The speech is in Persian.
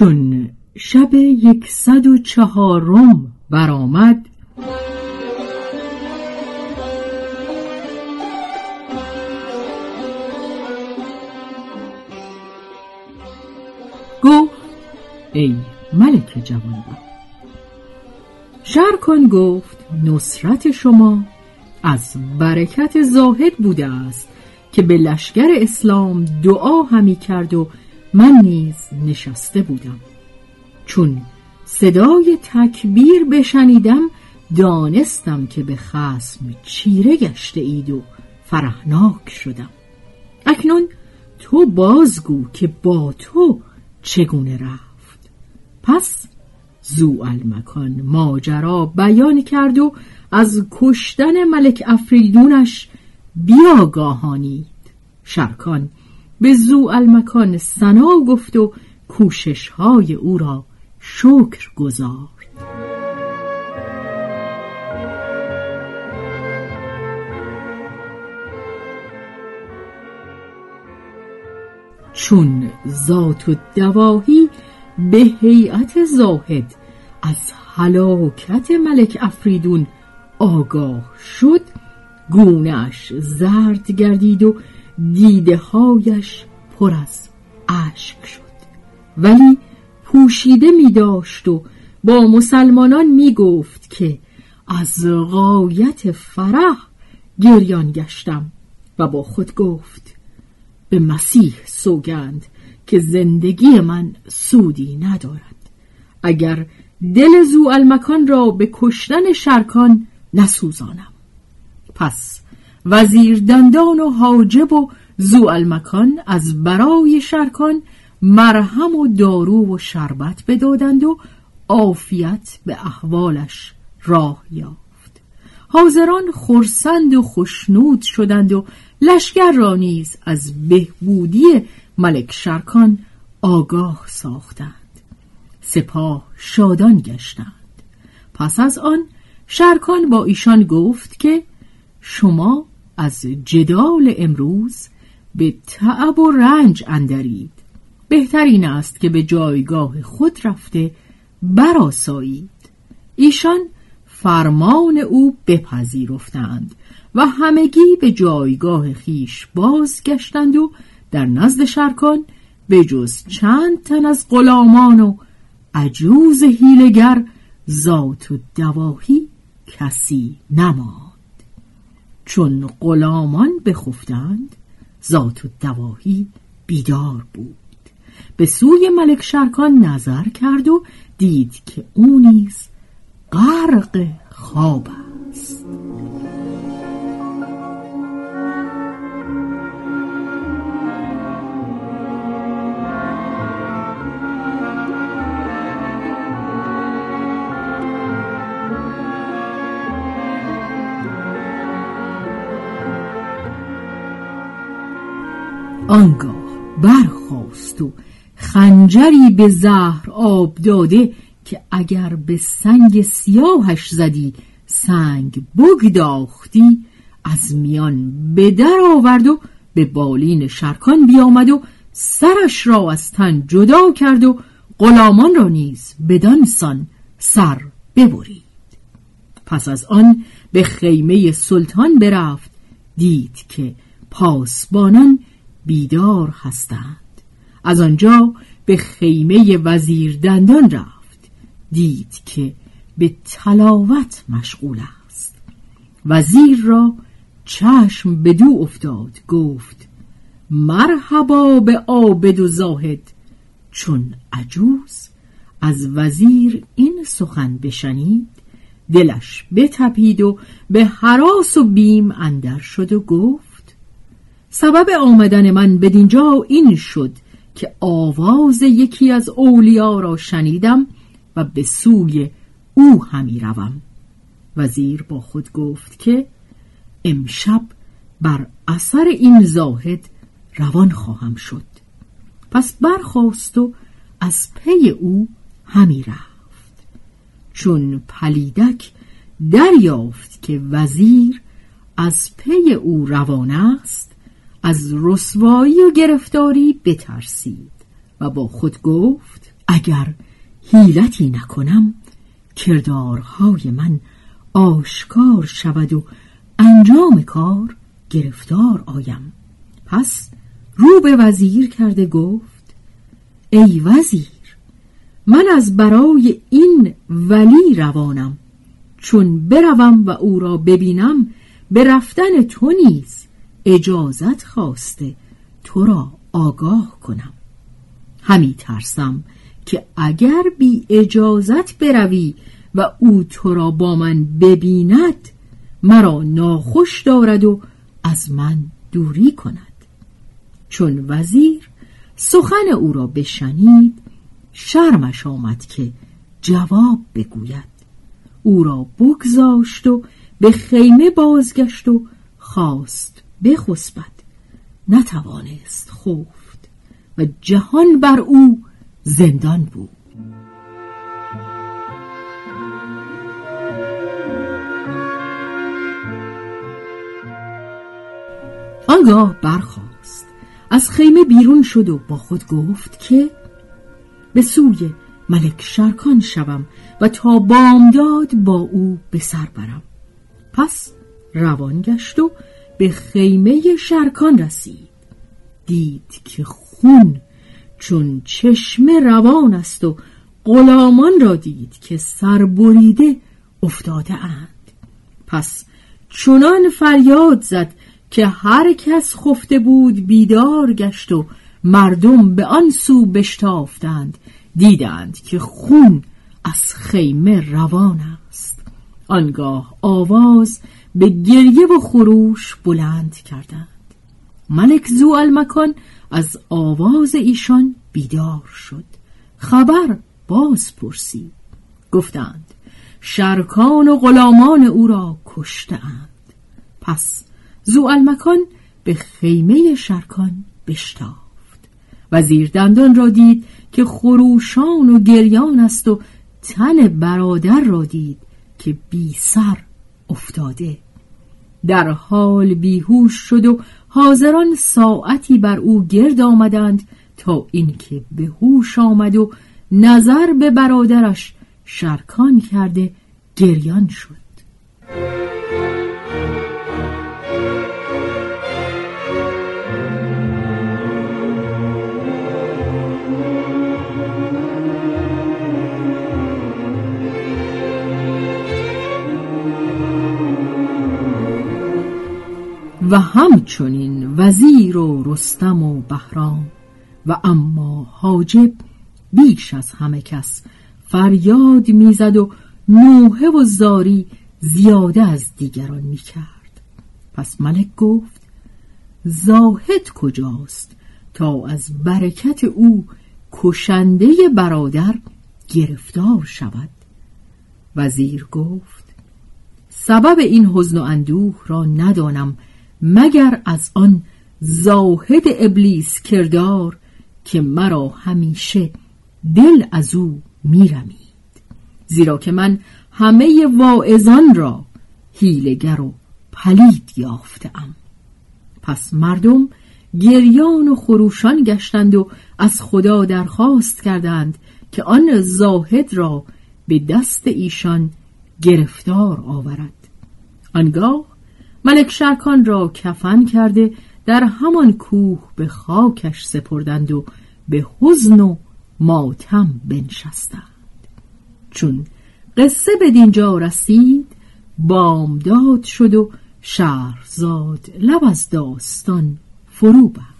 چون شب یکصد و چهارم برآمد گفت ای ملک جوان شرکان گفت نصرت شما از برکت زاهد بوده است که به لشکر اسلام دعا همی کرد و من نیز نشسته بودم. چون صدای تکبیر بشنیدم دانستم که به خسم چیره گشته اید و فرهناک شدم. اکنون تو بازگو که با تو چگونه رفت. پس زو المکان ماجرا بیان کرد و از کشتن ملک افریدونش بیاگاهانید. شرکان به زو المکان سنا گفت و کوشش های او را شکر گذارد چون ذات و دواهی به هیئت زاهد از هلاکت ملک افریدون آگاه شد گونهش زرد گردید و دیده هایش پر از اشک شد. ولی پوشیده می داشت و با مسلمانان می گفت که از غایت فرح گریان گشتم و با خود گفت به مسیح سوگند که زندگی من سودی ندارد. اگر دل زو المکان را به کشتن شرکان نسوزانم. پس وزیر دندان و حاجب و زو المکان از برای شرکان مرهم و دارو و شربت بدادند و عافیت به احوالش راه یافت. حاضران خرسند و خشنود شدند و لشکر را نیز از بهبودی ملک شرکان آگاه ساختند. سپاه شادان گشتند. پس از آن شرکان با ایشان گفت که شما از جدال امروز به تعب و رنج اندرید. بهترین است که به جایگاه خود رفته براسایید ایشان فرمان او بپذیرفتند و همگی به جایگاه خیش بازگشتند و در نزد شرکان به جز چند تن از غلامان و عجوز هیلگر ذات و دواهی کسی نماند. چون غلامان بخفتند ذات و دواهی بیدار بود. به سوی ملک شرکان نظر کرد و دید که او نیز غرق خواب آنگاه برخواست و خنجری به زهر آب داده که اگر به سنگ سیاهش زدی سنگ بگداختی از میان به در آورد و به بالین شرکان بیامد و سرش را از تن جدا کرد و غلامان را نیز بدانسان سر ببرید. پس از آن به خیمه سلطان برفت دید که پاسبانان بیدار هستند. از آنجا به خیمه وزیر دندان رفت. دید که به تلاوت مشغول است. وزیر را چشم به دو افتاد گفت مرحبا به عابد و زاهد. چون عجوز از وزیر این سخن بشنید دلش بتپید و به حراس و بیم اندر شد و گفت سبب آمدن من بدینجا این شد که آواز یکی از اولیا را شنیدم و به سوی او همی روم. وزیر با خود گفت که امشب بر اثر این زاهد روان خواهم شد. پس برخواست و از پی او همی رفت. چون پلیدک دریافت که وزیر از پی او روان است از رسوایی و گرفتاری بترسید و با خود گفت اگر حیلتی نکنم کردارهای من آشکار شود و انجام کار گرفتار آیم. پس رو به وزیر کرده گفت ای وزیر من از برای این ولی روانم. چون بروم و او را ببینم به رفتن تو نیز اجازت خواسته. تو را آگاه کنم. همی ترسم که اگر بی اجازت بروی و او تو را با من ببیند مرا ناخوش دارد و از من دوری کند. چون وزیر سخن او را بشنید شرمش آمد که جواب بگوید. او را بگذاشت و به خیمه بازگشت و خواست بخسبد نتوانست خفت و جهان بر او زندان بود. آنگاه برخاست از خیمه بیرون شد و با خود گفت که به سوی ملک شرکان شوم و تا بامداد با او به سر برم. پس روان گشت و به خیمه شرکان رسید. دید که خون چون چشمه روان است و غلامان را دید که سربریده افتاده اند. پس چنان فریاد زد که هر کس خفته بود بیدار گشت و مردم به آن سو بشتافتند. دیدند که خون از خیمه روان است. آنگاه آواز به گریه و خروش بلند کردند. ملک زو المکان از آواز ایشان بیدار شد. خبر باز پرسید. گفتند شرکان و غلامان او را کشتهاند. پس زو المکان به خیمه شرکان بشتافت. وزیر دندان را دید که خروشان و گریان است و تن برادر را دید که بی سر افتاده. در حال بیهوش شد و حاضران ساعتی بر او گرد آمدند تا اینکه به هوش آمد و نظر به برادرش شرکان کرده گریان شد. و همچنین وزیر و رستم و بهرام. و اما حاجب بیش از همه کس فریاد می‌زد و نوحه و زاری زیاده از دیگران می‌کرد. پس ملک گفت زاهد کجاست تا از برکت او کشنده برادر گرفتار شود؟ وزیر گفت سبب این حزن و اندوه را ندانم مگر از آن زاهد ابلیس کردار که مرا همیشه دل از او میرمید. زیرا که من همه واعظان را هیلگر و پلید یافتم پس مردم گریان و خروشان گشتند و از خدا درخواست کردند که آن زاهد را به دست ایشان گرفتار آورد. آنگاه ملک شرکان را کفن کرده در همان کوه به خاکش سپردند و به حزن و ماتم بنشستند. چون قصه به دینجا رسید بامداد شد و شهرزاد لب از داستان فرو بست